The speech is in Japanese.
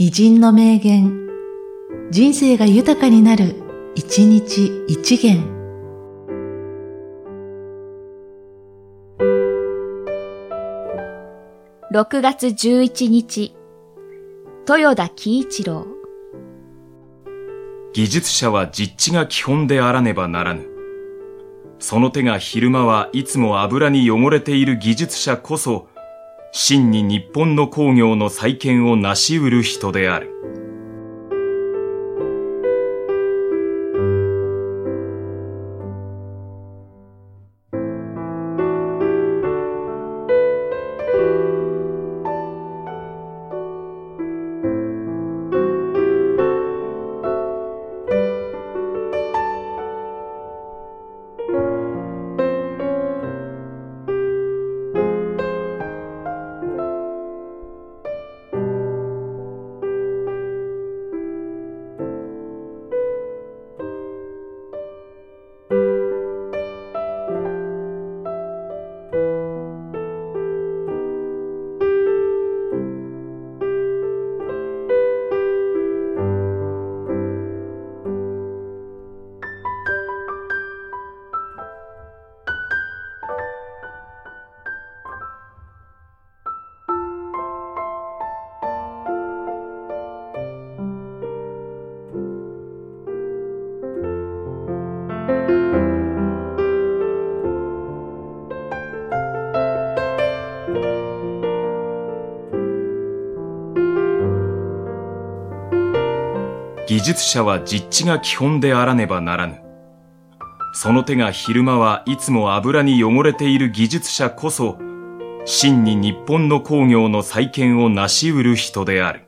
偉人の名言、人生が豊かになる、一日一元。6月11日、豊田喜一郎。技術者は実地が基本であらねばならぬ。その手が昼間はいつも油に汚れている技術者こそ、真に日本の工業の再建を成し得る人である。技術者は実地が基本であらねばならぬ。その手が昼間はいつも油に汚れている技術者こそ、真に日本の工業の再建を成し得る人である。